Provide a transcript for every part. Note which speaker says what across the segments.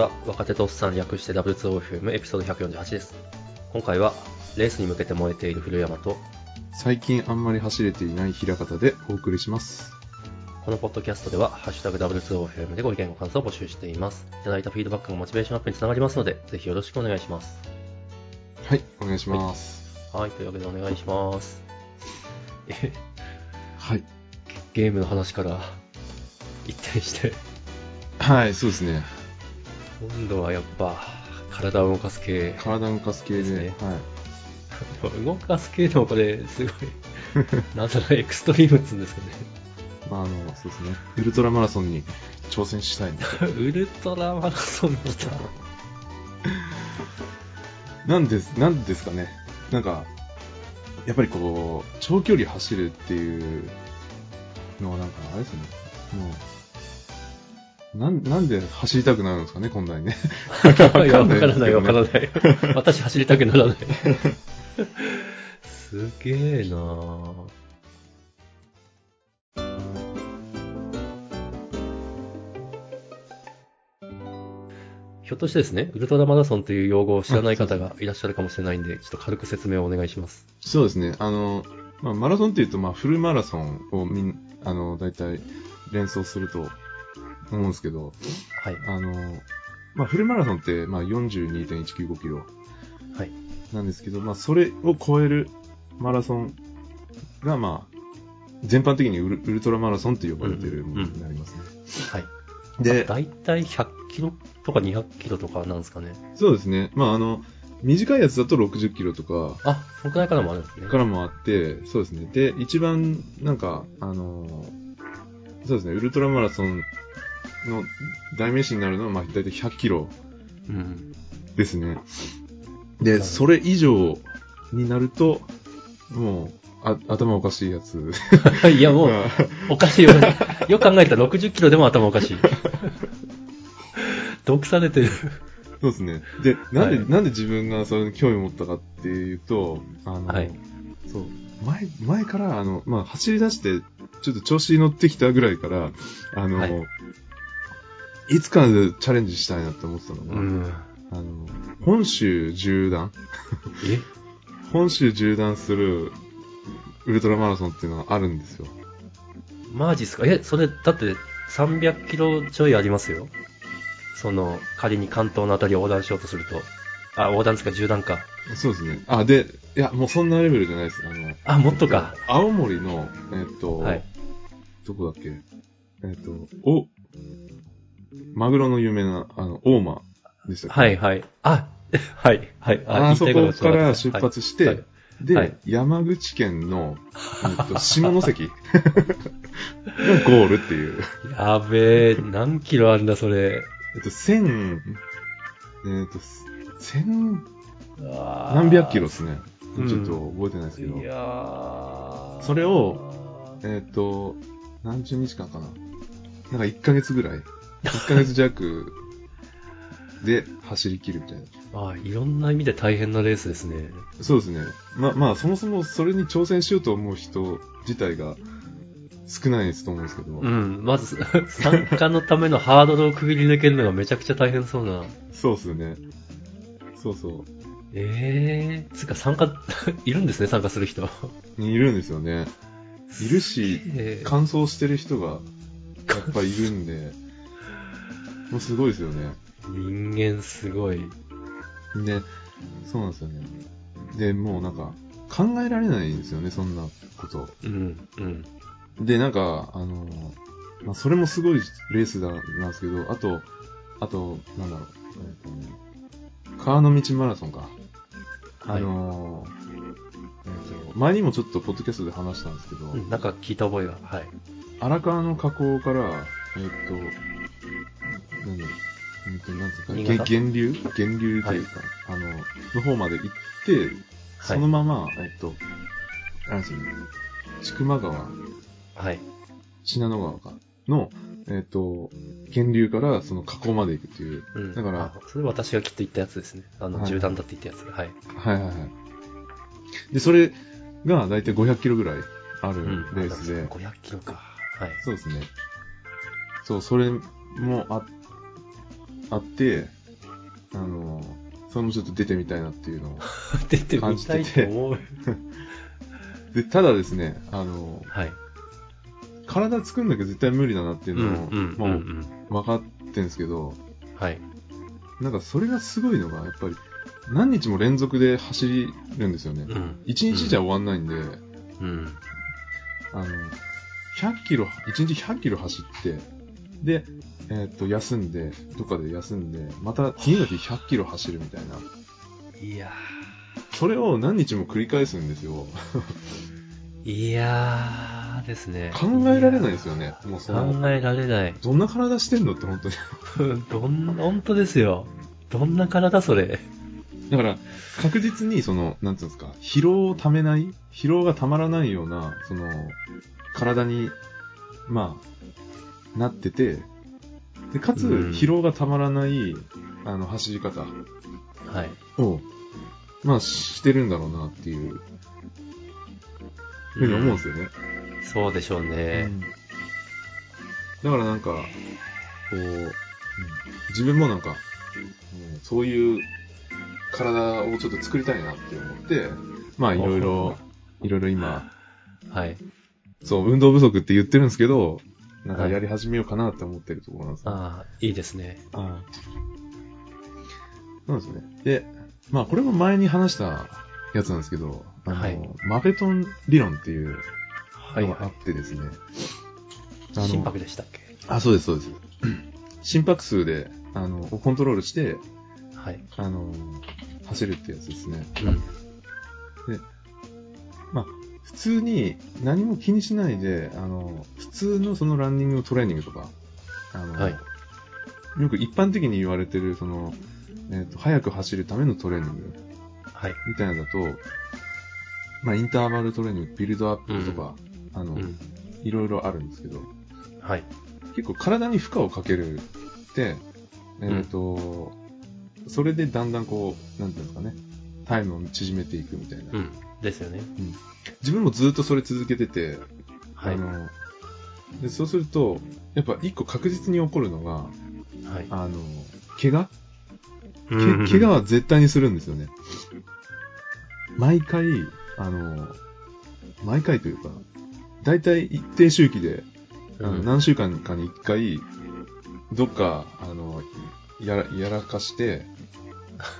Speaker 1: ちは。若手とおっさん略して W2OFM エピソード148です。今回は、レースに向けて燃えている古山と、
Speaker 2: 最近あんまり走れていない平方でお送りします。
Speaker 1: このポッドキャストでは、ハッシュタグ W2OFM でご意見ご感想を募集しています。いただいたフィードバックがモチベーションアップにつながりますので、ぜひよろしくお願いします。
Speaker 2: はい、お願いします。
Speaker 1: はい、というわけでお願いします。え、
Speaker 2: はい。
Speaker 1: ゲームの話から一転して、
Speaker 2: はい、そうですね。
Speaker 1: 今度はやっぱ、体を動かす系。
Speaker 2: 体を動かす系で、
Speaker 1: ですね
Speaker 2: はい。
Speaker 1: 動かす系でもこれ、すごい、なんだろう、エクストリームっつうんですかね。
Speaker 2: まあ、あの、そうですね。ウルトラマラソンに挑戦したいんで。
Speaker 1: ウルトラマラソン来た。
Speaker 2: なんです、なんですかね。なんか、やっぱりこう、長距離走るっていうのはなんか、あれですね。もう、なん、なんで走りたくなるんですかね、こ んなにね。
Speaker 1: わからない、わから
Speaker 2: い。
Speaker 1: ない。私走りたくならない。すげえなぁ。ひょっとしてですね、ウルトラマラソンという用語を知らない方がいらっしゃるかもしれないんで、ちょっと軽く説明をお願いします。
Speaker 2: そうですね。あの、まあ、マラソンっていうと、まあ、フルマラソンをみん、あの、大体連想すると思うんですけど、
Speaker 1: はい。
Speaker 2: あの、まあ、フルマラソンって、まあ、42.195キロ
Speaker 1: はい。
Speaker 2: なんですけど、まあ、それを超えるマラソンが、まあ、全般的にウルウルトラマラソンと呼ばれているものになりますね。
Speaker 1: はい。
Speaker 2: で、
Speaker 1: だいたい100キロとか200キロとかなんですかね。
Speaker 2: そうですね。まあ、あの、短いやつだと60キロとか
Speaker 1: あ、そのくらいからもあるんですね。
Speaker 2: からもあって、そうですね。で、一番、なんか、あの、そうですね、ウルトラマラソンの代名詞になるのは、まあ、大体100キロ
Speaker 1: うん。
Speaker 2: ですね。で、
Speaker 1: ど
Speaker 2: それ以上になると、もう、あ頭おかしいやつ。
Speaker 1: いや、もう、
Speaker 2: が
Speaker 1: おかしいよ。よく考えたら60キロでも頭おかしい。毒されてる。
Speaker 2: そうですね。で、なんで、
Speaker 1: はい
Speaker 2: なんで自分がそれに興味を持ったかっていうと、あの、
Speaker 1: はい
Speaker 2: そう、前、前から、あの、まあ、走り出して、ちょっと調子に乗ってきたぐらいから、あの、
Speaker 1: はい
Speaker 2: い、つかでチャレンジしたいなって思ってたのが、
Speaker 1: うん。
Speaker 2: あの、本州縦断？
Speaker 1: え？
Speaker 2: 本州縦断するウルトラマラソンっていうのがあるんですよ。
Speaker 1: マジっすか？え、それ、だって300キロちょいありますよ。その、仮に関東のあたりを横断しようとすると。あ、横断ですか、縦断か。
Speaker 2: そうですね。あ、で、いや、もうそんなレベルじゃないです。あの、
Speaker 1: あ、もっとか。
Speaker 2: 青森の、えっと、
Speaker 1: はい。
Speaker 2: どこだっけ？えっ、と、お、マグロの有名な、あの、大間でしたっけ？
Speaker 1: はい、はい。あ、はい、はい。
Speaker 2: あそこから
Speaker 1: が
Speaker 2: 出発して、
Speaker 1: はいはい
Speaker 2: で、
Speaker 1: はい
Speaker 2: 山口県の、え っと、下関 がゴールっていう、
Speaker 1: やべえ、何キロあるんだ、それ。
Speaker 2: えっと、千、えっと、千、
Speaker 1: 何
Speaker 2: 何百キロですね。
Speaker 1: うん
Speaker 2: ちょっと覚えてないですけど
Speaker 1: い、やー
Speaker 2: それを、えっと、何十日間かな。なんか1ヶ月ぐらい。1ヶ月弱で走り切るみたいな。
Speaker 1: あいろんな意味で大変なレースですね。
Speaker 2: そうですね。ま、まあ、そもそもそれに挑戦しようと思う人自体が少ないですと思うんですけど、
Speaker 1: うん、まず、参加のためのハードルをくぐり抜けるのがめちゃくちゃ大変そうな。
Speaker 2: そうですね。そうそ
Speaker 1: ええー、つうか参加、いるんですね、参加する人。
Speaker 2: う。いるんですよね。いるし、
Speaker 1: えー
Speaker 2: 乾燥してる人がやっぱいるんで、もうすごいですよね。
Speaker 1: 人間すごい。
Speaker 2: で、そうなんですよね。で、もうなんか、考えられないんですよね、そんなこと。
Speaker 1: うん、うん。
Speaker 2: で、なんか、あの、まあ、それもすごいレースだ、なんですけど、あと、あと、なんだろう、えっとね、川の道マラソンか。あのえっと、前にもちょっとポッドキャストで話したんですけど、
Speaker 1: うんなんか聞いた覚えが。はい。
Speaker 2: 荒川の河口から、えっと、なんだろう、えっと、なんですか、げ
Speaker 1: 新潟？
Speaker 2: 源流？源流というか、あの、の方まで行って、そのまま、えっと、なんですよね、千曲川、
Speaker 1: はい。
Speaker 2: 信濃川か、の、えっ、と、源流からその河口まで行くっていう。
Speaker 1: うん。
Speaker 2: だから
Speaker 1: あ、それ私がきっと言ったやつですね。あの、
Speaker 2: はい
Speaker 1: 銃弾だって言ったやつ。はい。
Speaker 2: はいはいはい。で、それがだいたい500キロぐらいある
Speaker 1: うん。
Speaker 2: レースで、
Speaker 1: 500キロか。はい。
Speaker 2: そうですね。そう、それもあっあって、あの、それもちょっと出てみたいなっていうのを。
Speaker 1: 出てみたいと思う。
Speaker 2: で、ただですね、あの、
Speaker 1: はい。
Speaker 2: 体作んなきゃ絶対無理だなっていうのを、
Speaker 1: うんうん
Speaker 2: も
Speaker 1: う
Speaker 2: 分かってんですけど、
Speaker 1: はい。
Speaker 2: なんかそれがすごいのが、やっぱり何日も連続で走るんですよね。
Speaker 1: うん。
Speaker 2: 一日じゃ終わんないんで、
Speaker 1: うん。
Speaker 2: あの、100キロ、1日100キロ走って、で、えーっと、休んで、どっかで休んで、また次の日100キロ走るみたいな。
Speaker 1: いや
Speaker 2: それを何日も繰り返すんですよ。
Speaker 1: ー。いやーですね。
Speaker 2: 考えられないですよね。もう
Speaker 1: 考えられない。
Speaker 2: どんな体してんのって本当に。
Speaker 1: どん、本当ですよ。どんな体それ。
Speaker 2: だから、確実にその、なんていうんですか、疲労をためない、疲労がたまらないような、その、体に、まあ、なってて、で、かつ、
Speaker 1: うん
Speaker 2: 疲労がたまらない、あの、走り方
Speaker 1: はい。
Speaker 2: を、まあ、してるんだろうなっていうふうに思うんですよね。
Speaker 1: そうでしょうね。
Speaker 2: うんだからなんか、こう、うん自分もなんか、うんそういう体をちょっと作りたいなって思って、まあいろいろ、いろいろ今、
Speaker 1: はい。
Speaker 2: そう、運動不足って言ってるんですけど、なんか
Speaker 1: はい
Speaker 2: やり始めようかなって思ってるところなんですよ。
Speaker 1: ああ、いいですね。
Speaker 2: はいそうですよね。で、まあこれも前に話したやつなんですけど、あの、
Speaker 1: はい
Speaker 2: マフェトン理論っていう
Speaker 1: はい、
Speaker 2: のがあ
Speaker 1: は
Speaker 2: ってですね、
Speaker 1: い。心拍でしたっけ？
Speaker 2: あ、そうです、そうです。心拍数で、あの、をコントロールして、
Speaker 1: はい。
Speaker 2: あの、走るってやつですね。
Speaker 1: うん。
Speaker 2: まあ、普通に何も気にしないで、あの、普通のそのランニングのトレーニングとか、あの、
Speaker 1: はい
Speaker 2: よく一般的に言われてる、その、えっ、と、速く走るためのトレーニング
Speaker 1: はい。
Speaker 2: みたいなのだと、まあ、インターバルトレーニング、ビルドアップとか、あの、
Speaker 1: うん。
Speaker 2: いろいろあるんですけど、
Speaker 1: はい。
Speaker 2: 結構体に負荷をかけるって、えっ、と、それでだんだんこう、なんていうんですかね、タイムを縮めていくみたいな。
Speaker 1: うん。ですよね。
Speaker 2: 自分もずっとそれ続けてて、
Speaker 1: はい。
Speaker 2: あの、でそうすると、やっぱ一個確実に起こるのが、
Speaker 1: はい。
Speaker 2: あの、怪我？怪我は絶対にするんですよね。毎回、あの、毎回というか、だいたい一定周期で、何週間かに一回、どっか、あの、やら、やらかして、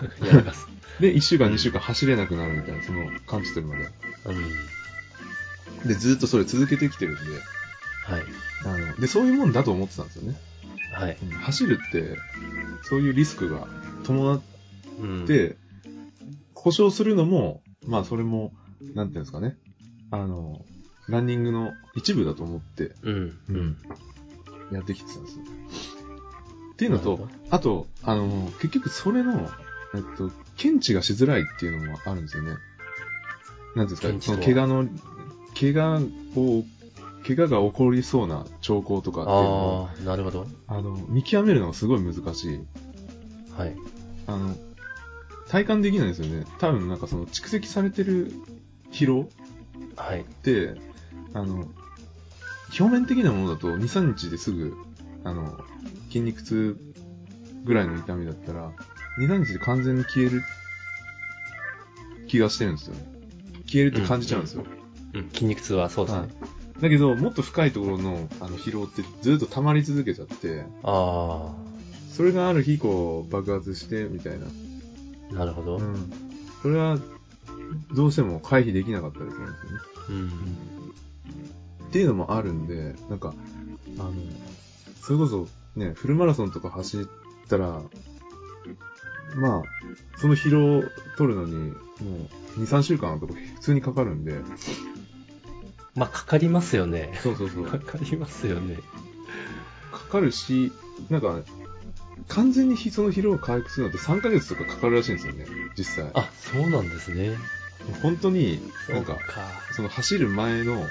Speaker 1: やらかす。
Speaker 2: で、一週間、二週間走れなくなるみたいな、その、感じてるまで。
Speaker 1: うん。
Speaker 2: で、ずっとそれ続けてきてるんで、
Speaker 1: はい。
Speaker 2: あの、で、そういうもんだと思ってたんですよね。
Speaker 1: はい。
Speaker 2: うん走るって、そういうリスクが伴っ
Speaker 1: うん。
Speaker 2: て、故障するのも、まあそれも、なんていうんですかね。あの、ランニングの一部だと思って、
Speaker 1: うん。うん。
Speaker 2: やってきてたんですよ。っていうのとあと、あの、結局それの、えっと、検知がしづらいっていうのもあるんですよね。なんですか、その怪我の、怪我を、怪我が起こりそうな兆候とかっていうの
Speaker 1: あ、なるほど。
Speaker 2: あの、見極めるのがすごい難しい。
Speaker 1: はい。
Speaker 2: あの、体感できないんですよね。多分なんかその蓄積されてる疲労
Speaker 1: はい。
Speaker 2: って、あの、表面的なものだと2、3日ですぐ、あの、筋肉痛ぐらいの痛みだったら、2、3日で完全に消える気がしてるんですよね。消えるって感じちゃうんですよ。
Speaker 1: うん。筋肉痛はそうですね。
Speaker 2: だけど、もっと深いところのあの疲労ってずっと溜まり続けちゃって、
Speaker 1: あ
Speaker 2: それがある日こう爆発してみたいな。
Speaker 1: あ、なるほど。うん。
Speaker 2: うん。それは、どうしても回避できなかったりするんですよね。っていうのもあるんで、なんか、あの、それこそね、フルマラソンとか走ったら、まあ、その疲労を取るのに、もう、2、3週間とか普通にかかるんで、
Speaker 1: まあ、かかりますよね。
Speaker 2: そうそうそう。
Speaker 1: かかりますよね。
Speaker 2: かかるし、なんか、完全にその疲労を回復するのって3ヶ月とかかかるらしいんですよね、実際。
Speaker 1: あ、そうなんですね。
Speaker 2: 本当に、なんか
Speaker 1: そう、
Speaker 2: その走る前の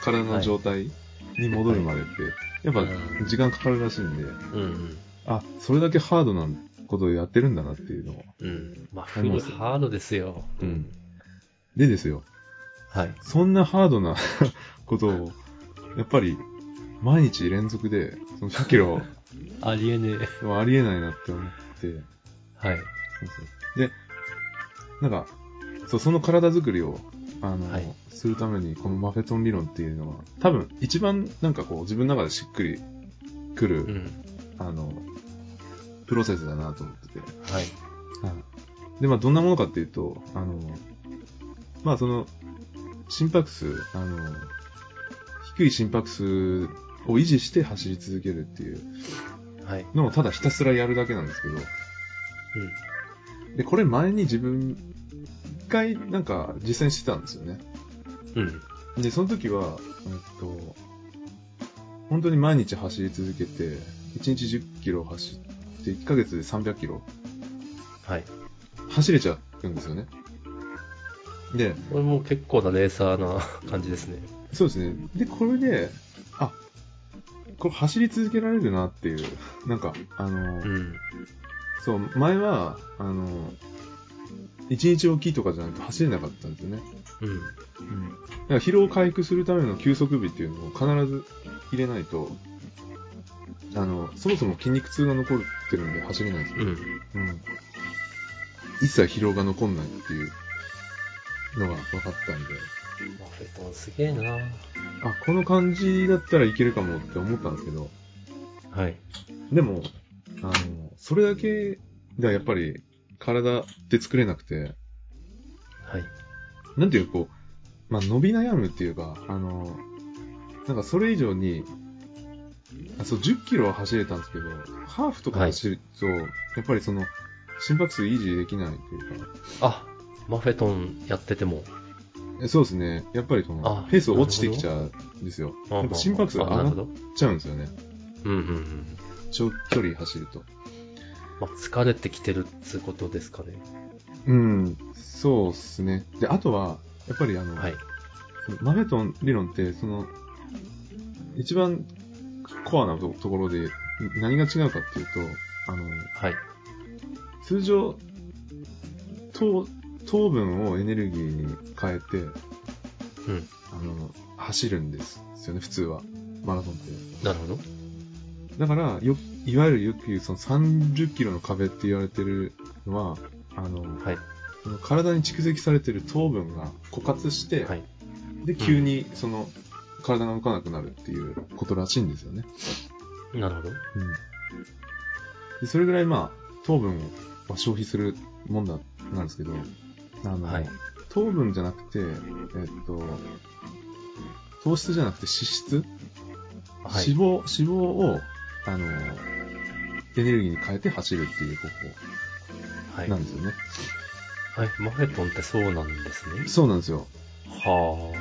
Speaker 2: 体の状態に戻るまでって、やっぱ
Speaker 1: うん
Speaker 2: 時間かかるらしいんで、
Speaker 1: うん
Speaker 2: あ、それだけハードなことをやってるんだなっていうのを。
Speaker 1: うん。うん。まあ、
Speaker 2: あ
Speaker 1: フルハードですよ。
Speaker 2: うん。でですよ、
Speaker 1: はい。
Speaker 2: そんなハードな ことを、やっぱり、毎日連続で、その100キロ
Speaker 1: ありえねえ。
Speaker 2: はありえないなって思って、
Speaker 1: はい。
Speaker 2: そうそうで、なんか、そう、その体作りを、あの、
Speaker 1: はい
Speaker 2: するために、このマフェトン理論っていうのは、多分、一番なんかこう、自分の中でしっくりくる、
Speaker 1: うん。
Speaker 2: あの、プロセスだなと思ってて。
Speaker 1: はい。
Speaker 2: はい。で、まあ、どんなものかっていうと、あの、まあ、その、心拍数、あの、低い心拍数を維持して走り続けるっていう
Speaker 1: はい。
Speaker 2: のをただひたすらやるだけなんですけど、
Speaker 1: う
Speaker 2: で、これ前に自分、一回なんか実践してたんですよね。
Speaker 1: ん。うん。
Speaker 2: で、その時は、えっと、本当に毎日走り続けて、1日10キロ走って、1ヶ月で300キロ
Speaker 1: はい。
Speaker 2: 走れちゃうんですよね。で、
Speaker 1: これも結構なレーサーな 感じですね。
Speaker 2: そうですね。で、これで、あ、これ走り続けられるなっていう、なんか、あの、
Speaker 1: うん。
Speaker 2: そう、前は、あの、1日おきとかじゃなくて走れなかったんですよね。
Speaker 1: うん。
Speaker 2: うん。だから疲労回復するための休息日っていうのを必ず入れないと、あの、そもそも筋肉痛が残ってるんで走れないんですよ。
Speaker 1: うん。
Speaker 2: うん。一切疲労が残んないっていうのが分かったんで、
Speaker 1: マフェトンすげえな
Speaker 2: あ、この感じだったらいけるかもって思ったんですけど、
Speaker 1: はい。
Speaker 2: でも、あの、それだけではやっぱり体って作れなくて、
Speaker 1: はい。
Speaker 2: なんていうかこう、まあ、伸び悩むっていうか、あの、なんかそれ以上に、あそう、10キロは走れたんですけど、ハーフとか走ると、やっぱりその、心拍数維持できないというか、
Speaker 1: あ、マフェトンやってても。
Speaker 2: えそうですね、やっぱりそ
Speaker 1: あ
Speaker 2: の、ペース落ちてきちゃうんですよ。
Speaker 1: あ
Speaker 2: やっぱ心拍数が上がっ。ちゃうんですよね。
Speaker 1: うんうんうん。
Speaker 2: 長距離走ると。
Speaker 1: まあ、疲れてきてるってことですかね。
Speaker 2: うん、そうですね。で、あとは、やっぱりあの、
Speaker 1: はい。
Speaker 2: マフェトン理論って、その、一番コアなとところで何が違うかっていうと、あの、
Speaker 1: はい。
Speaker 2: 通常、糖、糖分をエネルギーに変えて、
Speaker 1: うん。
Speaker 2: あの、走るんですよね、普通は。マラソンって。
Speaker 1: なるほど。
Speaker 2: だから、よ、いわゆるよく言うその30キロの壁って言われてるのは、あの、
Speaker 1: はい。
Speaker 2: 体に蓄積されてる糖分が枯渇して、
Speaker 1: はい。
Speaker 2: で、急にその、体が動かなくなるっていうことらしいんですよね。
Speaker 1: なるほど。
Speaker 2: うん。でそれぐらいまあ、糖分を消費するもんだ、なんですけど、あの、
Speaker 1: はい
Speaker 2: 糖分じゃなくて、えっと、糖質じゃなくて脂質、
Speaker 1: はい。
Speaker 2: 脂肪、脂肪を、あの、エネルギーに変えて走るっていう方
Speaker 1: はい。
Speaker 2: 法なんですよね。
Speaker 1: はい。マフェトンってそうなんですね。
Speaker 2: そうなんですよ。
Speaker 1: は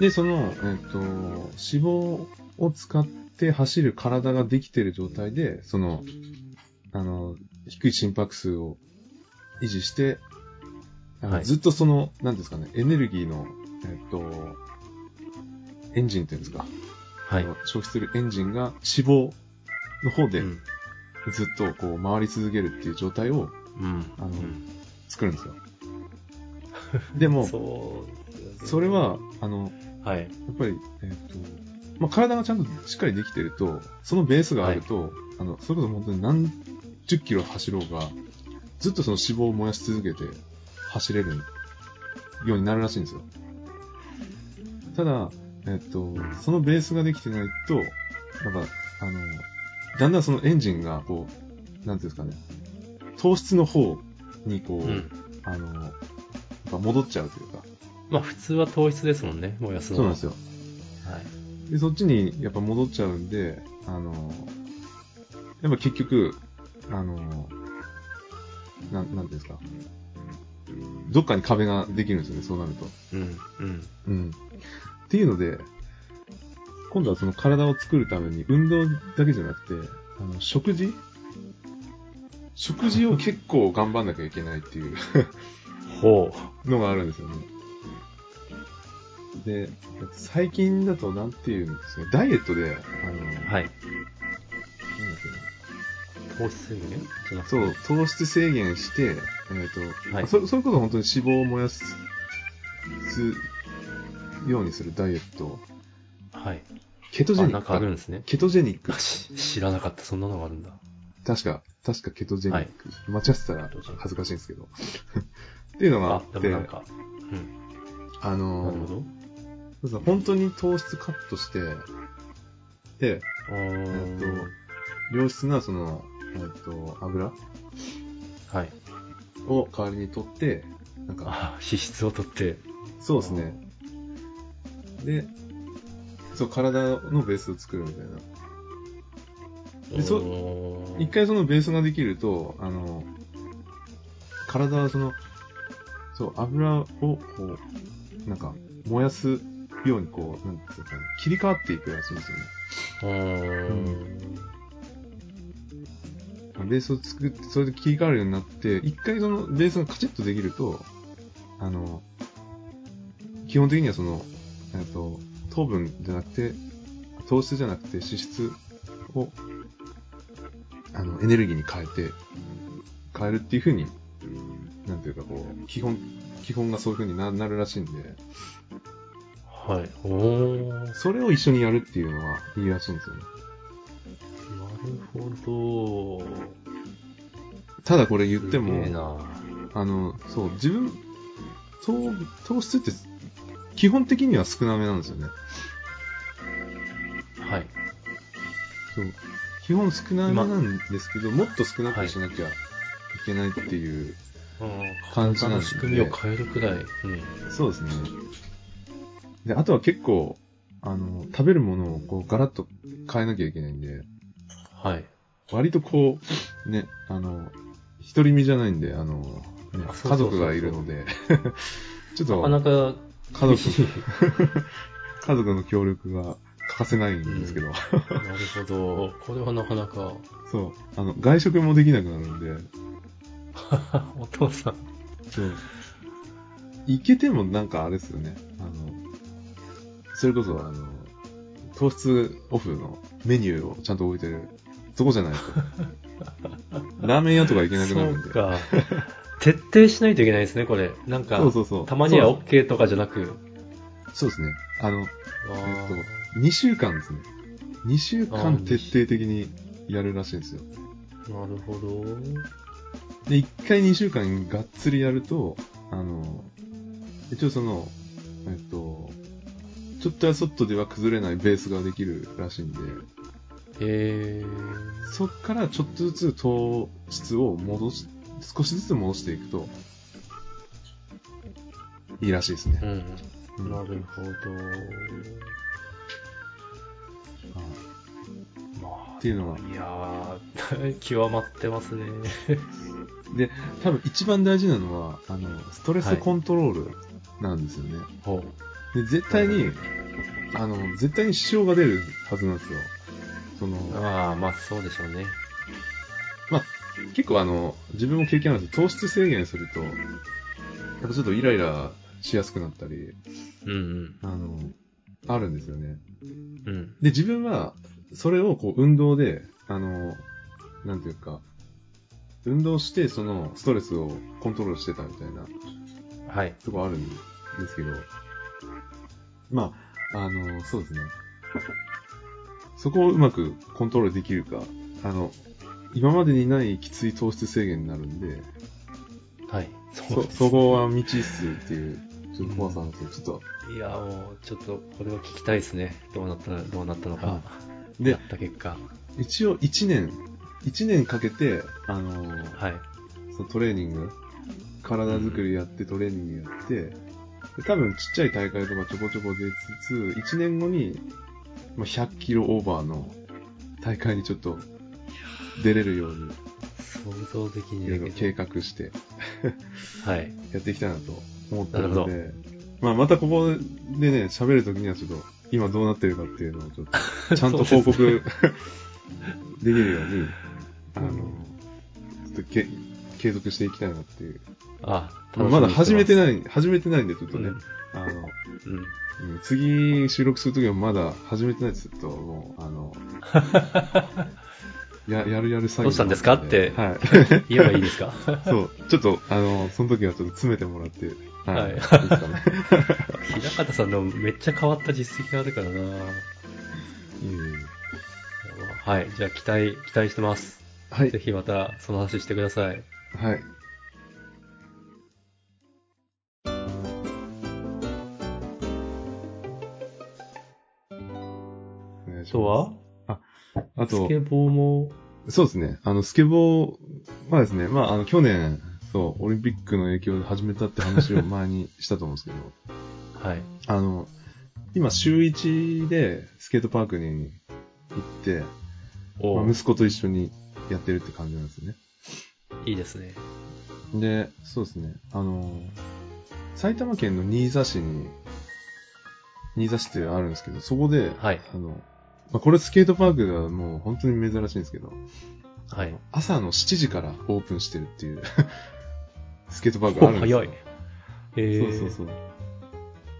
Speaker 2: で、その、えっと、脂肪を使って走る体ができている状態で、その、あの、低い心拍数を維持して、
Speaker 1: はい
Speaker 2: ずっとその、なんですかね、エネルギーの、えっと、エンジンっていうんですか、
Speaker 1: あ。はい
Speaker 2: 消費するエンジンが脂肪の方で
Speaker 1: うん。
Speaker 2: ずっとこう回り続けるっていう状態を
Speaker 1: うん。
Speaker 2: あの
Speaker 1: うん
Speaker 2: 作るんですよ。でも、
Speaker 1: そう。
Speaker 2: それ、は、あの、
Speaker 1: はい。
Speaker 2: やっぱり、えっ、と、まあ、体がちゃんとしっかりできてると、そのベースがあると、あの、それこそ本当に何十キロ走ろうが、ずっとその脂肪を燃やし続けて走れるようになるらしいんですよ。ただ、えっ、と、そのベースができてないと、なんか、あの、だんだんそのエンジンが、こう、なんていうんですかね、糖質の方にこう、
Speaker 1: うん。
Speaker 2: あの、やっぱ戻っちゃうというか、
Speaker 1: まあ、普通は糖質ですもんね、燃やすのは。
Speaker 2: そうなんですよ。
Speaker 1: はい。
Speaker 2: で、そっちにやっぱ戻っちゃうんで、あの、やっぱ結局、あの、なん、なんていうんですか。どっかに壁ができるんですよね、そうなると。
Speaker 1: うん。うん。
Speaker 2: うん。っていうので、今度はその体を作るために運動だけじゃなくて、あの、食事？食事を結構頑張んなきゃいけないっていう
Speaker 1: ほ
Speaker 2: のがあるんですよね。で、最近だとなんていうんですか、ダイエットで、あの、
Speaker 1: う。はい。
Speaker 2: なんだっけな？
Speaker 1: 糖質制限？じゃなくて
Speaker 2: そう、糖質制限して、えっ、と、
Speaker 1: はい
Speaker 2: そ、それこそ本当に脂肪を燃やす、すようにするダイエット
Speaker 1: はい。
Speaker 2: ケトジェニック
Speaker 1: あなんかあるんですね。
Speaker 2: ケトジェニック。
Speaker 1: し知らなかった、そんなのがあるんだ。
Speaker 2: 確か、確かケトジェニック。間違ってたら恥ずかしいんですけど。っていうのがあ
Speaker 1: あ
Speaker 2: っ、て、
Speaker 1: でもなんか、
Speaker 2: あ
Speaker 1: うん。なるほど。
Speaker 2: そうそう本当に糖質カットして、で、えっ良質なその、えっと、油？
Speaker 1: はい。
Speaker 2: を代わりに取って、なんか、
Speaker 1: あ、脂質を取って。
Speaker 2: そうですね。で、そう、体のベースを作るみたいな。でそ一回そのベースができると、あの、体はその、そう、油をこう、なんか、燃やすようにこう、なんていうかね、切り替わっていくらしいんですよね。
Speaker 1: うーん。
Speaker 2: ベースを作って、それで切り替わるようになって、一回そのベースがカチッとできると、あの、基本的にはその、えっと、糖分じゃなくて、糖質じゃなくて脂質を、あの、エネルギーに変えて、変えるっていう風に、なんていうかこう、基本、基本がそういう風にななるらしいんで、
Speaker 1: はい。お
Speaker 2: それを一緒にやるっていうのはいいらしいんですよね。
Speaker 1: ほど。
Speaker 2: ただこれ言っても、あの、そう、自分、糖、糖質って、基本的には少なめなんですよね。
Speaker 1: はい。
Speaker 2: そう。基本少なめなんですけど、もっと少なくしなきゃいけないっていう、感じなんで
Speaker 1: 仕組みを変えるくらい。うん。
Speaker 2: そうですね。で、あとは結構、あの、食べるものをこうガラッと変えなきゃいけないんで、
Speaker 1: はい。
Speaker 2: 割とこう、ね、あの、独り身じゃないんで、あの、ね家族がいるので、ちょっと、
Speaker 1: なかなか、
Speaker 2: 家族、家族の協力が欠かせないんですけど、
Speaker 1: なるほど。これはなかなか、
Speaker 2: そう、あの、外食もできなくなるんで、
Speaker 1: お父さん。
Speaker 2: そう。いけてもなんかあれですよね。それこそ、あの、糖質オフのメニューをちゃんと置いてるとこじゃないと。ラーメン屋とか行けなくなるんで。
Speaker 1: そうか。徹底しないといけないですね、これ。なんか、
Speaker 2: そうそうそう。
Speaker 1: たまには OK とかじゃなく。
Speaker 2: そうですね。あの、
Speaker 1: あ
Speaker 2: えっと
Speaker 1: ー、
Speaker 2: 2週間ですね。2週間徹底的にやるらしいんですよ。
Speaker 1: なるほど。
Speaker 2: で、1回2週間がっつりやると、あの、一応その、えっと、ちょっとやそっとでは崩れないベースができるらしいんで、
Speaker 1: へ
Speaker 2: そっからちょっとずつ糖質を戻し、少しずつ戻していくと、いいらしいですね。
Speaker 1: ー。うん。
Speaker 2: うん
Speaker 1: なるほど。まあ、
Speaker 2: っていうのが
Speaker 1: いやー、極まってますね。
Speaker 2: で、多分一番大事なのは、あの、ストレスコントロールなんですよね。
Speaker 1: ほ
Speaker 2: で、絶対に、あの、絶対に支障が出るはずなんですよ。その、
Speaker 1: う。ああ、まあそうでしょうね。
Speaker 2: 結構あの、自分も経験あるんですけど、糖質制限すると、やっぱちょっとイライラしやすくなったり、
Speaker 1: うん
Speaker 2: あの、あるんですよね。
Speaker 1: うん。うん。
Speaker 2: で、自分は、それをこう、運動で、あの、なんていうか、運動して、その、ストレスをコントロールしてたみたいな
Speaker 1: はい。
Speaker 2: とこあるんですけど、まあ、あの、そうですね。そこをうまくコントロールできるか、あの、今までにないきつい糖質制限になるんで、
Speaker 1: はい。
Speaker 2: そ、
Speaker 1: です
Speaker 2: そこは未知数っていう、ちょっと怖さなんですよ。ちょっと、
Speaker 1: いや、もう、ちょっと、これは聞きたいですね。どうなった、どうなったのか。
Speaker 2: はで
Speaker 1: やった結果。
Speaker 2: 一応1年、1年かけて、あのー
Speaker 1: はい。
Speaker 2: そのトレーニング、体作りやってトレーニングやって、で多分ちっちゃい大会とかちょこちょこ出つつ、1年後に、まあ、100キロオーバーの大会にちょっと出れるように、
Speaker 1: 想像でき
Speaker 2: い
Speaker 1: に
Speaker 2: 計
Speaker 1: ど。
Speaker 2: 画して
Speaker 1: はい。
Speaker 2: やっていきたいなと思ってるので、まあまたここでね、喋るときにはちょっと、今どうなってるかっていうのをちょっと、ちゃんと報告できるように、あの、ちょっとけ継続していきたいなっていう。
Speaker 1: あ、
Speaker 2: まだ始めて
Speaker 1: い。
Speaker 2: ない、始めてないんで、ちょっとね、
Speaker 1: うん
Speaker 2: あの、
Speaker 1: うん。
Speaker 2: うん次収録するときはまだ始めてないですと、もう、あの、や、やるやる作業
Speaker 1: どうしたんですかって
Speaker 2: はい。
Speaker 1: 言えばいいですか？
Speaker 2: そう、ちょっと、あの、その時はちょっと詰めてもらって、はい。
Speaker 1: 平方さんのめっちゃ変わった実績があるからな
Speaker 2: いえいえ。
Speaker 1: はい。じゃあ、期待、期待してます。
Speaker 2: はい
Speaker 1: ぜ。ひまた、その話してください。
Speaker 2: はい。
Speaker 1: とは
Speaker 2: あと
Speaker 1: ス、ケボーも、
Speaker 2: そうですね。あの、スケボーはですね、まあ、あの、去年、そう、オリンピックの影響で始めたって話を 前にしたと思うんですけど、
Speaker 1: はい。
Speaker 2: あの、今、週1でスケートパークに行って、
Speaker 1: お
Speaker 2: まあ息子と一緒にやってるって感じなんですよね。
Speaker 1: いいですね。
Speaker 2: で、そうですね。あの、埼玉県の新座市に、新座市ってあるんですけど、そこで、
Speaker 1: はい。
Speaker 2: あの、まあ、これスケートパークではもう本当に珍しいんですけど、
Speaker 1: はい。
Speaker 2: 朝の7時からオープンしてるっていう、スケートパークがあるんですよ。
Speaker 1: 早い。えー、
Speaker 2: そうそうそう。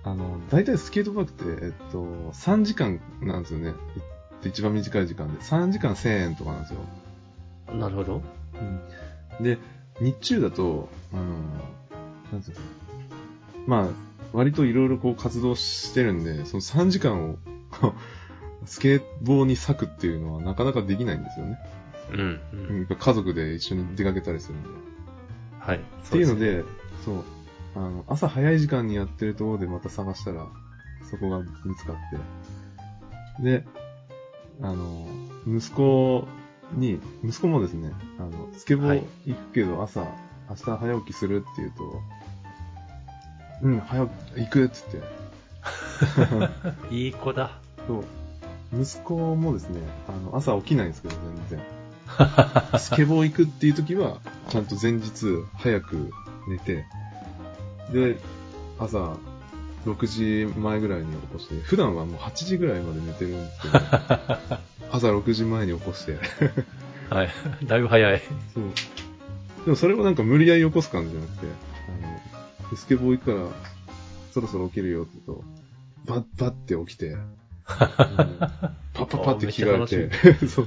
Speaker 2: あの、大体スケートパークって、えっと、3時間なんですよね。い一番短い時間で。3時間1000円とかなんですよ。
Speaker 1: なるほど。
Speaker 2: で、日中だと、あの、なんつうのまあ、割といろいろこう活動してるんで、その3時間を、スケボーに割くっていうのはなかなかできないんですよね。
Speaker 1: うん、うん。
Speaker 2: 家族で一緒に出かけたりするんで。
Speaker 1: はい。っ
Speaker 2: っていうので、そう、あの、朝早い時間にやってるところでまた探したら、そこが見つかって。で、あの、息子に、息子もですね、あの、スケボー
Speaker 1: はい
Speaker 2: 行くけど朝、明日早起きするって言うと、うん、早起き、行くっつって。
Speaker 1: いい子だ。
Speaker 2: そう。息子もですね、あの、朝起きないんですけど、全然。スケボー行くっていう時は、ちゃんと前日早く寝て、で、朝6時前ぐらいに起こして、普段はもう8時ぐらいまで寝てるんですけど、朝6時前に起こして、
Speaker 1: はい。だいぶ早い。
Speaker 2: そう。でもそれをなんか無理やり起こす感じじゃなくて、あの、スケボー行くから、そろそろ起きるよって言うと、バッバッて起きて、うんパッパッパって着替えて、そう。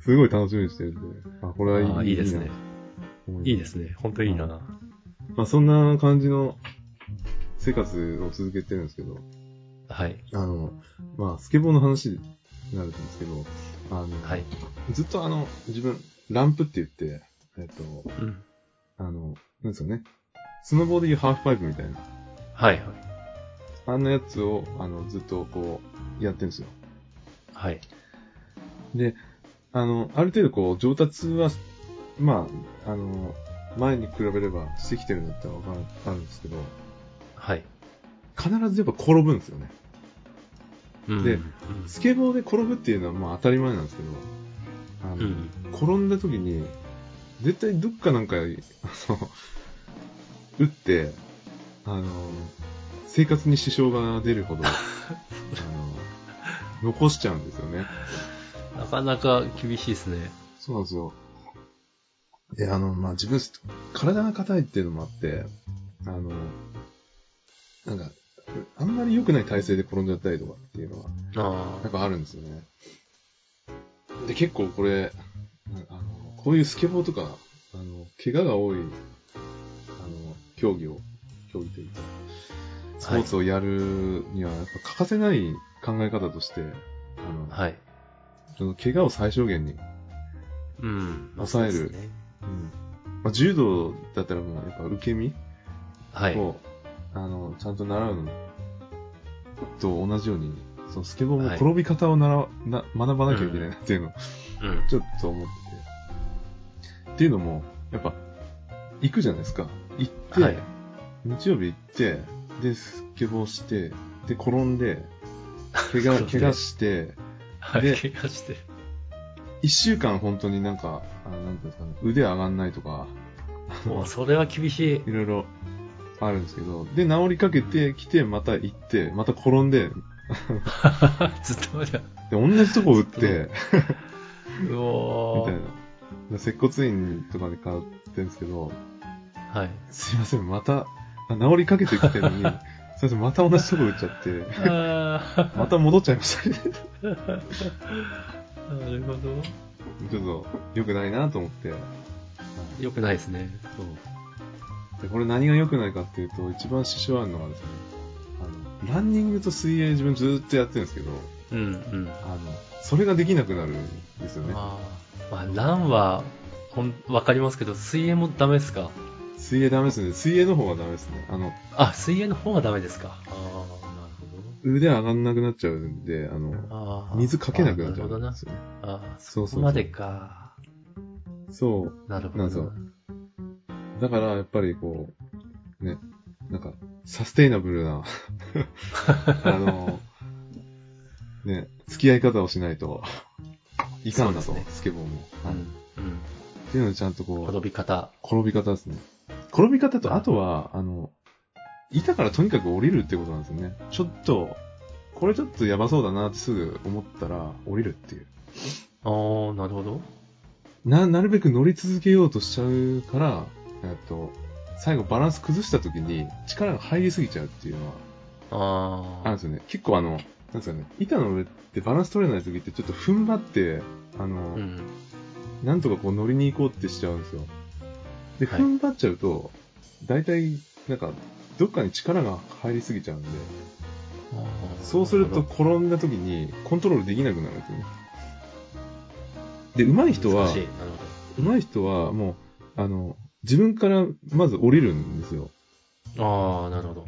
Speaker 2: すごい楽しみにしてるんで、あ、これはいい
Speaker 1: いいですね。いいですね。ほんといいな。
Speaker 2: まあそんな感じの生活を続けてるんですけど、
Speaker 1: はい。
Speaker 2: あの、まあスケボーの話になるんですけど、あの、
Speaker 1: はい。
Speaker 2: ずっとあの、自分、ランプって言って、えっと、
Speaker 1: うん。
Speaker 2: あの、なんですよね。スノボーでいうハーフパイプみたいな。
Speaker 1: はい、はい。
Speaker 2: あんなやつを、あの、ずっとこう、やってるんですよ。
Speaker 1: はい。
Speaker 2: で、あの、ある程度こう、上達は、まあ、あの、前に比べればしてきてるんだったらわかるんですけど、
Speaker 1: はい。
Speaker 2: 必ずやっぱ転ぶんですよね。
Speaker 1: うん
Speaker 2: で
Speaker 1: うん
Speaker 2: スケボーで転ぶっていうのはまあ当たり前なんですけど、あの、
Speaker 1: うん。
Speaker 2: 転んだ時に、絶対どっかなんか、あの、打って、あの、生活に支障が出るほど、あの、残しちゃうんですよね。
Speaker 1: なかなか厳しいですね。
Speaker 2: そうなんですよ。で、あの、まあ、自分、体が硬いっていうのもあって、あの、なんか、あんまり良くない体勢で転んじゃったりとかっていうのは、
Speaker 1: あ
Speaker 2: やっぱあるんですよね。で、結構これ、あの、こういうスケボーとか、あの、怪我が多い、あの、競技を、競技というか、スポーツをやるには、やっぱ欠かせない考え方として、あの、
Speaker 1: あ。はい。
Speaker 2: その怪我を最小限に、
Speaker 1: うん。
Speaker 2: 抑える
Speaker 1: そう
Speaker 2: んまあ、柔道だったらもう、やっぱ受け身
Speaker 1: はい。
Speaker 2: を、あの、ちゃんと習うのと同じように、そのスケボーも
Speaker 1: はい
Speaker 2: 転び方を習わ、な学ばなきゃいけないなっていうのを、
Speaker 1: うん。
Speaker 2: ちょっと思ってて。っていうのも、やっぱ、行くじゃないですか。行って、
Speaker 1: はい
Speaker 2: 日曜日行って、で、スケボーして、で、転んで、怪我、怪我して、
Speaker 1: はい。
Speaker 2: で
Speaker 1: 怪我して。
Speaker 2: 一週間本当になんか、あなんていうんですかね、腕上がんないとか、
Speaker 1: もう、それは厳しい。
Speaker 2: いろいろあるんですけど、で、治りかけてきて、また行って、また転んで、
Speaker 1: ずっとじゃ。
Speaker 2: で、同じとこ打って、
Speaker 1: うおー
Speaker 2: みたいな。で接骨院とかで通ってるんですけど、
Speaker 1: はい。
Speaker 2: すいません、また、あ治りかけてきてるのに、すいません、また同じとこ打っちゃって、
Speaker 1: あ
Speaker 2: また戻っちゃいましたね。
Speaker 1: ーなるほど。
Speaker 2: ちょっと、良くないなと思って。
Speaker 1: よくないですね。
Speaker 2: そう。で、これ何が良くないかっていうと、一番支障あるのがですね、あの、ランニングと水泳自分ずーっとやってるんですけど、
Speaker 1: うんうん。
Speaker 2: あの、それができなくなるんですよね。
Speaker 1: ああ。まあ、ランは、ほん、わかりますけど、水泳もダメですか？
Speaker 2: 水泳ダメですね。水泳の方がダメですね。あの、
Speaker 1: あ、水泳の方はダメですか。ああ、なる
Speaker 2: 腕上がんなくなっちゃうんで、あの、
Speaker 1: ほど。ああ。
Speaker 2: 水かけなくなっちゃ
Speaker 1: あーなるほどな
Speaker 2: うんで。すよね。
Speaker 1: ああ、
Speaker 2: そうそうそう
Speaker 1: そこまでか。
Speaker 2: そう。
Speaker 1: なるほどな。
Speaker 2: なんそうだから、やっぱりこう、ね、なんか、サステイナブルな、あの、ね、付き合い方をしないといかんなと、
Speaker 1: ね
Speaker 2: スケボーも。はい
Speaker 1: うん。うん。
Speaker 2: っていうのでちゃんとこう、
Speaker 1: 転び方。
Speaker 2: 転び方ですね。転び方と、あとは、あの、板からとにかく降りるってことなんですよね。ちょっと、これちょっとやばそうだなってすぐ思ったら降りるっていう。
Speaker 1: ああ、なるほど。
Speaker 2: な、なるべく乗り続けようとしちゃうから、えっと、最後バランス崩した時に力が入りすぎちゃうっていうのは
Speaker 1: ああ。
Speaker 2: あるんですよね。結構あの、なんですかね、板の上ってバランス取れない時ってちょっと踏ん張って、あの、
Speaker 1: うん。
Speaker 2: なんとかこう乗りに行こうってしちゃうんですよ。で、
Speaker 1: はい
Speaker 2: 踏ん張っちゃうと、大体、なんか、どっかに力が入りすぎちゃうんで、そうすると転んだ時にコントロールできなくなるんですよね。で、上手い人は
Speaker 1: 難し、い。なるほ
Speaker 2: 上手い人はもう、あの、自分からまず降りるんですよ。
Speaker 1: ど。ああ、なるほど。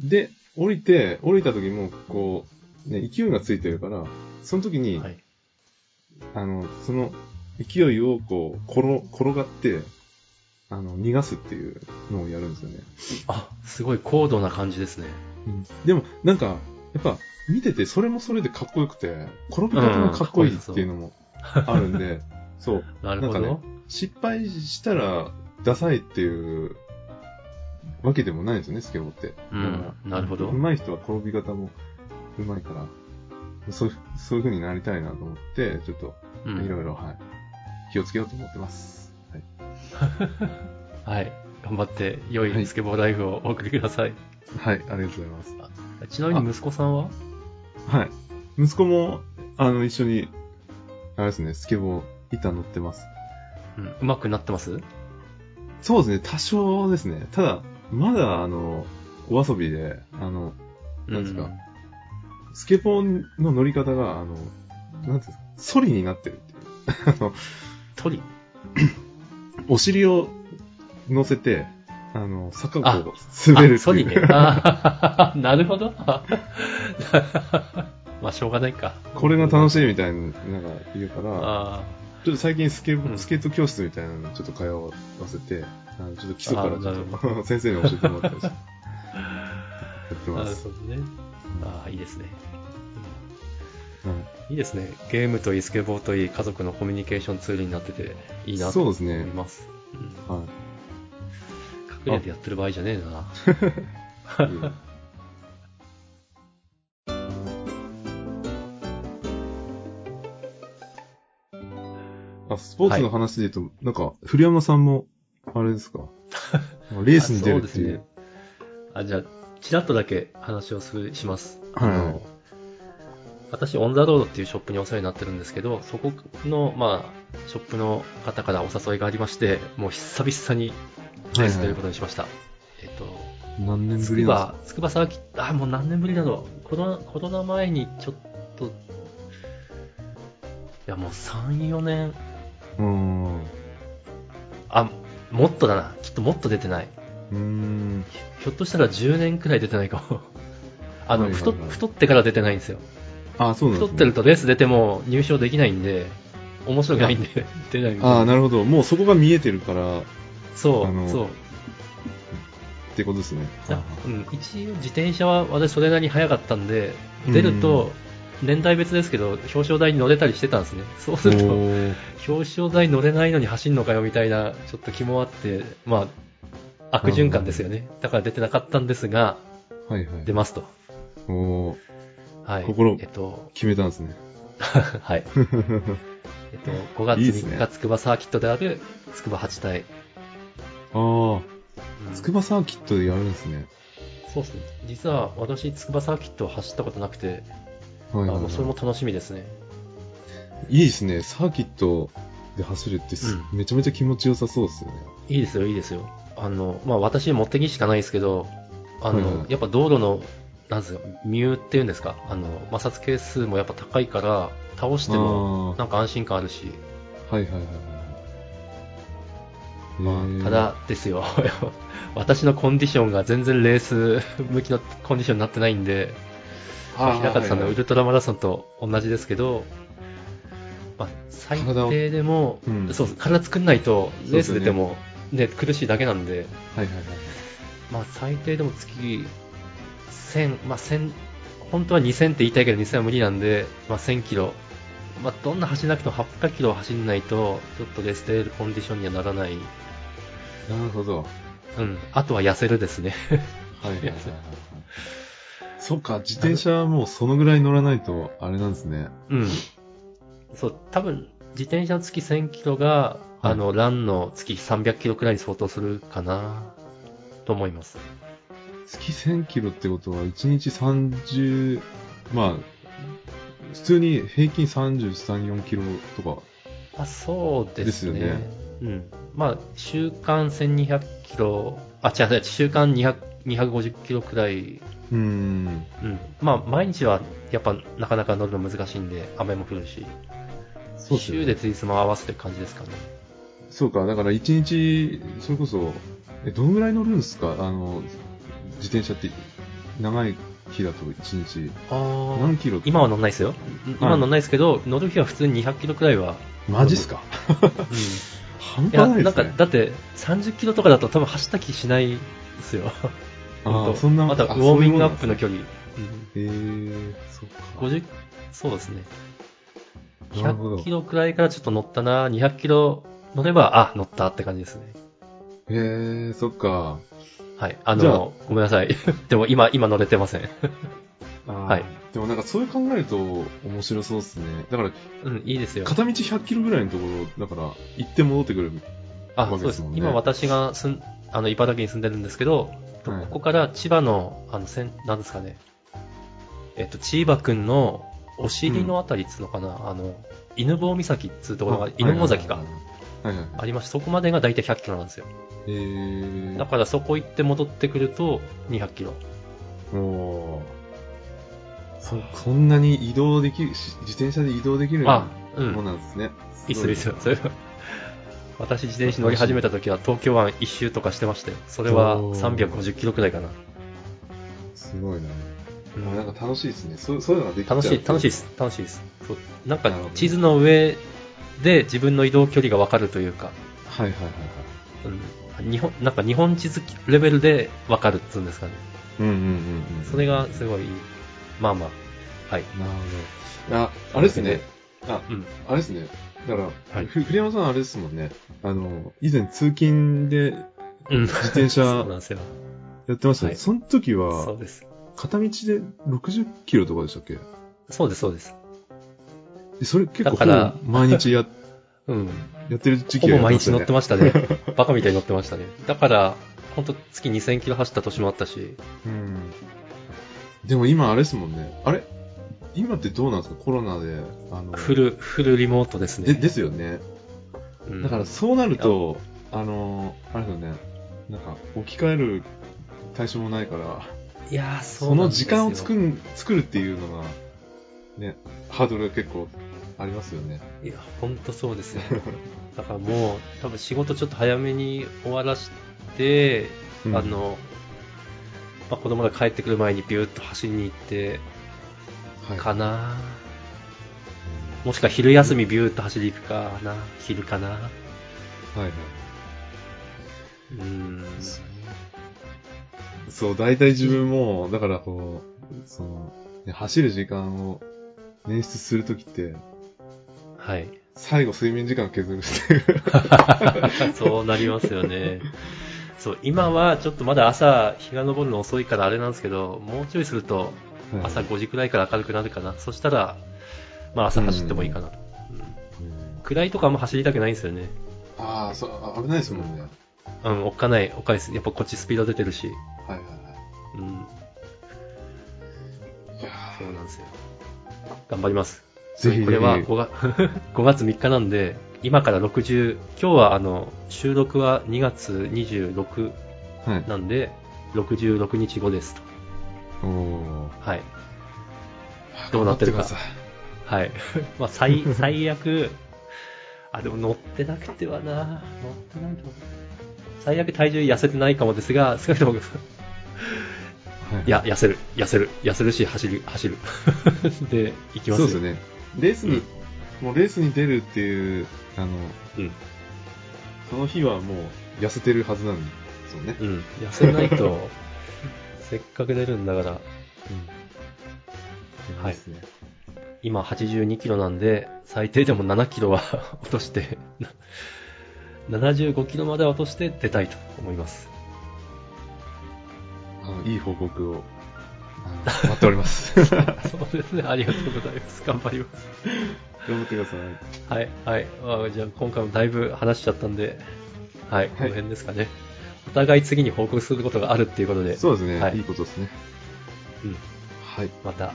Speaker 2: で、降りて、降りた時も、こう、ね、勢いがついてるから、その時に、
Speaker 1: はい。
Speaker 2: あの、その勢いをこう、転、転がって、あの、逃がすっていうのをやるんですよね。
Speaker 1: あ、すごい高度な感じですね。
Speaker 2: でも、なんか、やっぱ、見てて、それもそれでかっこよくて、転び方がかっこいいっていうのもあるんで、そう。
Speaker 1: なるほど。
Speaker 2: なんかね失敗したら、ダサいっていう、わけでもないんですよね、スケボーって。
Speaker 1: うんなるほど
Speaker 2: 上手い人は転び方も上手いから、そう、そういう風になりたいなと思って、ちょっと、
Speaker 1: うん
Speaker 2: いろいろ、はい。気をつけようと思ってます。はい。
Speaker 1: はい。頑張って、良
Speaker 2: はい
Speaker 1: いスケボーライフをお送りください。
Speaker 2: はい、ありがとうございます。
Speaker 1: ちなみに息子さんは？
Speaker 2: はい。息子も、あの、一緒に、あれですね、スケボー、板乗ってます。
Speaker 1: うん。うまくなってます？
Speaker 2: そうですね、多少ですね。ただ、まだ、あの、お遊びで、あの、なんですか
Speaker 1: うん
Speaker 2: スケボーの乗り方が、あの、なんですか、ソリになってるっていう。あの、
Speaker 1: 鳥
Speaker 2: お尻を乗せて、あの、坂を滑るっていう。
Speaker 1: リね。あー なるほど。まあ、しょうがないか。
Speaker 2: これが楽しいみたいな、なんか言うから、
Speaker 1: あ
Speaker 2: ちょっと最近スケスケート教室みたいなのちょっと通わせて、あのちょっと基礎からちょっと 先生に教えてもらったりして、やってます。
Speaker 1: るほどね。ああ、いいですね。
Speaker 2: はい
Speaker 1: いいですね。ゲームといい、スケボーといい、家族のコミュニケーションツールになってて、いいなと思
Speaker 2: そうですね
Speaker 1: い。ます。うん
Speaker 2: はい。
Speaker 1: 隠れてやってる場合じゃねえな。
Speaker 2: あ、スポーツの話で言うと、なんか、古山さんも、あれですか？レースに出るっていう。
Speaker 1: あそうですね。あ、じゃあ、ちらっとだけ話をする、します。
Speaker 2: はい
Speaker 1: あの私、オンザロードっていうショップにお世話になってるんですけど、そこの、まあ、ショップの方からお誘いがありまして、もう久々にレース出ることにしました。えっと、
Speaker 2: 何年ぶりなん
Speaker 1: ば、つくばサーキット、あ、もう何年ぶりだろう。コロナ、コロナ前にちょっと、いやもう3、4年、
Speaker 2: ですかうーん。う
Speaker 1: あ、もっとだな。きっともっと出てない。
Speaker 2: ーん。
Speaker 1: ひょっとしたら10年くらい出てないかも。あの、
Speaker 2: はいはいはい
Speaker 1: 太太ってから出てないんですよ。
Speaker 2: あ、そうなんね。
Speaker 1: 太ってるとレース出ても入賞できないんで、面白くないんで、出ない。
Speaker 2: ああ、なるほど。もうそこが見えてるから、っ
Speaker 1: そう、そう。
Speaker 2: てことですね。
Speaker 1: うん、一応自転車は私それなりに速かったんで、出ると、年代別ですけど、表彰台に乗れたりしてたんですね。そうすると、表彰台乗れないのに走んのかよみたいな、ちょっと気もあって、まあ、悪循環ですよね。だから出てなかったんですが、
Speaker 2: はいはい。
Speaker 1: 出ますと。
Speaker 2: おー
Speaker 1: はい。
Speaker 2: 心
Speaker 1: えっと、
Speaker 2: 決めたんですね。
Speaker 1: はい。えっと、5月
Speaker 2: いいっすね
Speaker 1: 3日、筑波サーキットである、筑波8体。
Speaker 2: ああ、
Speaker 1: うん
Speaker 2: 筑波サーキットでやるんですね。
Speaker 1: そうですね。実は私、筑波サーキットを走ったことなくて、あ
Speaker 2: はいはい、はい。
Speaker 1: それも楽しみですね。
Speaker 2: いいですね。サーキットで走るってす、めちゃめちゃ気持ちよさそうですよね。
Speaker 1: いいですよ、いいですよ。あの、まあ私持ってきしかないですけど、あの、
Speaker 2: はいはい
Speaker 1: やっぱ道路のなんですよ、ミューっていうんですか、あの、摩擦係数もやっぱ高いから、倒してもなんか安心感あるし、
Speaker 2: はいはいはいはい。
Speaker 1: まあ、ただですよ、私のコンディションが全然レース向きのコンディションになってないんで、まあ平方さんのウルトラマラソンと同じですけど、まあ、最低でも、
Speaker 2: うん。
Speaker 1: そう体作んないと、レース出ても、ね、苦しいだけなんで、
Speaker 2: はいはいはい。
Speaker 1: まあ、最低でも月1000、まあ、1000、本当は2000って言いたいけど2000は無理なんで、まあ、1000キロ。まあ、どんな走らなくても800キロ走んないと、ちょっとレース出れるコンディションにはならない。
Speaker 2: なるほど。
Speaker 1: うん。あとは痩せるですね。
Speaker 2: はいはいはいはい。そっか、自転車はもうそのぐらい乗らないと、あれなんですね。
Speaker 1: うん。そう、多分、自転車の月1000キロが、あの、ランの月300キロくらいに相当するかな、と思います。
Speaker 2: 月1000キロってことは、1日30、まあ、普通に平均33、4キロとか。
Speaker 1: あ、そうですね。
Speaker 2: ですよね
Speaker 1: うん。まあ、週間1200キロ、あ、違う違う、週間200 250キロくらい、
Speaker 2: うーん。
Speaker 1: うん。まあ、毎日はやっぱなかなか乗るの難しいんで、雨も降るし、
Speaker 2: そうでね
Speaker 1: 週でついつも合わせて感じですかね。
Speaker 2: そうか、だから1日、それこそ、え、どのぐらい乗るんですか？あの、自転車って、長い日だと1日、
Speaker 1: あ
Speaker 2: 何キロ？
Speaker 1: 今は乗んないですよ。今は乗んないですけど、乗る日は普通に200キロくらいは。
Speaker 2: マジっすか？
Speaker 1: うん。
Speaker 2: 半
Speaker 1: いや、
Speaker 2: 端ないですね。
Speaker 1: なんか、だって、30キロとかだと多分走った気しないですよ。
Speaker 2: あそんな
Speaker 1: また、ウ
Speaker 2: あ
Speaker 1: ォーミングアップの距離。うん
Speaker 2: へえー、そっか。
Speaker 1: 50、そうですね。
Speaker 2: なるほど
Speaker 1: 100キロくらいからちょっと乗ったな、200キロ乗れば、あ、乗ったって感じですね。
Speaker 2: へえー、そっか。
Speaker 1: はい。あの、ごめんなさい。でも今、今乗れてません。はい。
Speaker 2: でもなんかそう考えると面白そうですね。だから、
Speaker 1: うん、いいですよ。
Speaker 2: 片道100キロぐらいのところ、だから、行って戻ってくる。
Speaker 1: あ、
Speaker 2: わ
Speaker 1: そうで
Speaker 2: す
Speaker 1: 今私が住ん、あの、茨城に住んでるんですけど、と
Speaker 2: はい
Speaker 1: ここから千葉の、あの、せん、なんですかね。えっと、千葉くんのお尻のあたりっつうのかな、あの、犬坊岬っつうところが、犬坊崎か。ありまして、そこまでが大体100キロなんですよ。
Speaker 2: へえー。
Speaker 1: だからそこ行って戻ってくると200キロ。
Speaker 2: おーそ、そんなに移動できる、し自転車で移動できる
Speaker 1: あ
Speaker 2: も、
Speaker 1: うん。
Speaker 2: のなんですね。
Speaker 1: いいっすよ、いいっすよ。それは。私自転車乗り始めた時は東京湾一周とかしてましたよ。それは
Speaker 2: おー
Speaker 1: 350キロくらいかな。
Speaker 2: すごいな。
Speaker 1: う
Speaker 2: なんか楽しいですね。そうそういうのができちゃう
Speaker 1: 楽しい、楽しいです。楽しいです。そうなんか
Speaker 2: なるほど
Speaker 1: 地図の上で自分の移動距離がわかるというか、
Speaker 2: はいはいはいはい。
Speaker 1: うん、日本、なんか日本地図レベルでわかるっつうんですかね。
Speaker 2: うんうんうんうん。
Speaker 1: それがすごい。まあまあ。はい。
Speaker 2: なるほど。あ、あれですね。あ、
Speaker 1: うん。
Speaker 2: あれですね。だから、
Speaker 1: はい
Speaker 2: ふ栗山さんあれですもんね。あの、以前通勤で
Speaker 1: うん。
Speaker 2: 自転車。やってましたね。
Speaker 1: はい
Speaker 2: その時
Speaker 1: そ
Speaker 2: は
Speaker 1: う、です。
Speaker 2: 片道で60キロとかでしたっけ？
Speaker 1: そうです、そうです。
Speaker 2: でそれ結構
Speaker 1: だから
Speaker 2: ほぼ毎日や、
Speaker 1: うん。
Speaker 2: やってる時
Speaker 1: ほ
Speaker 2: 期が
Speaker 1: ぼ毎日乗って
Speaker 2: ま
Speaker 1: ましたね。バカみたいに乗ってましたね。だから、ほんと月2000キロ走った年もあったし、
Speaker 2: すうん。でも今あれですもんね。あれ？今ってどうなんですか？コロナで。あの、
Speaker 1: フル、フルリモートですね。
Speaker 2: で、ですよね。
Speaker 1: うん
Speaker 2: だからそうなると、あの、あれですよね。なんか置き換える対象もないから、
Speaker 1: いやー、そ
Speaker 2: の時間を作る、作るっていうのが、ね、ハードルが結構ありますよね。
Speaker 1: いや、ほんとそうですよ。だからもう、多分仕事ちょっと早めに終わらして、
Speaker 2: うん
Speaker 1: あの、まあ、子供が帰ってくる前にビューッと走りに行って、
Speaker 2: はい。
Speaker 1: かな、もしくは昼休みビューッと走り行くかな昼かな
Speaker 2: はいはい。
Speaker 1: うーん。
Speaker 2: そう、大体自分も、だからこう、その、ね走る時間を捻出するときって、
Speaker 1: はい。
Speaker 2: 最後睡眠時間削るっていう。
Speaker 1: そうなりますよね。そう、今はちょっとまだ朝日が昇るの遅いからあれなんですけど、もうちょいすると朝5時くらいから明るくなるかな。そしたら、まあ朝走ってもいいかなと。うん
Speaker 2: うん
Speaker 1: 暗いとかあんま走りたくないんですよね。
Speaker 2: ああ、そう、あ危ないですもんね。
Speaker 1: うん、おっかない、おっかないです。やっぱこっちスピード出てるし。
Speaker 2: はいはいは
Speaker 1: うん、
Speaker 2: い。いや
Speaker 1: そうなんですよ。頑張ります。
Speaker 2: ーぜひ。
Speaker 1: これは 5, 月5月3日なんで、今から60、今日はあの、収録は2月26
Speaker 2: はい。
Speaker 1: なんで、66日後ですと。
Speaker 2: おー
Speaker 1: はい。どうなってるかはい。まあ、最、最悪、あ、でも乗ってなくてはな乗ってないと。最悪体重痩せてないかもですが、少なくとも、
Speaker 2: はい
Speaker 1: や、痩せる、痩せる、痩せるし、走る、走る。で、行きますよ。
Speaker 2: そうですよね。レースに、もうレースに出るっていう、あの、
Speaker 1: うん。
Speaker 2: その日はもう痩せてるはずなんですよね。
Speaker 1: うん。痩せないと、せっかく出るんだから、
Speaker 2: うん。
Speaker 1: はい
Speaker 2: ですね。
Speaker 1: 今82キロなんで、最低でも7キロは 落として、75キロまでは落として出たいと思います。
Speaker 2: あの、いい報告を、待っております。
Speaker 1: そうですね。ありがとうございます。頑張ります。
Speaker 2: 頑張ってください。
Speaker 1: はい、はい。まあ、じゃあ今回もだいぶ話しちゃったんで、はい、この辺ですかね。お互い次に報告することがあるっていうことで、
Speaker 2: そうですね。
Speaker 1: はい
Speaker 2: いいことですね。
Speaker 1: うん。
Speaker 2: はい。
Speaker 1: また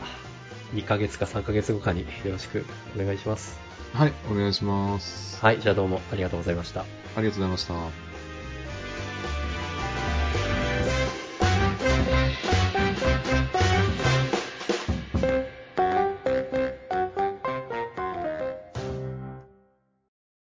Speaker 1: 2ヶ月か3ヶ月後かによろしくお願いします。
Speaker 2: はい、お願いします。
Speaker 1: はい、じゃあどうもありがとうございました。
Speaker 2: ありがとうございました。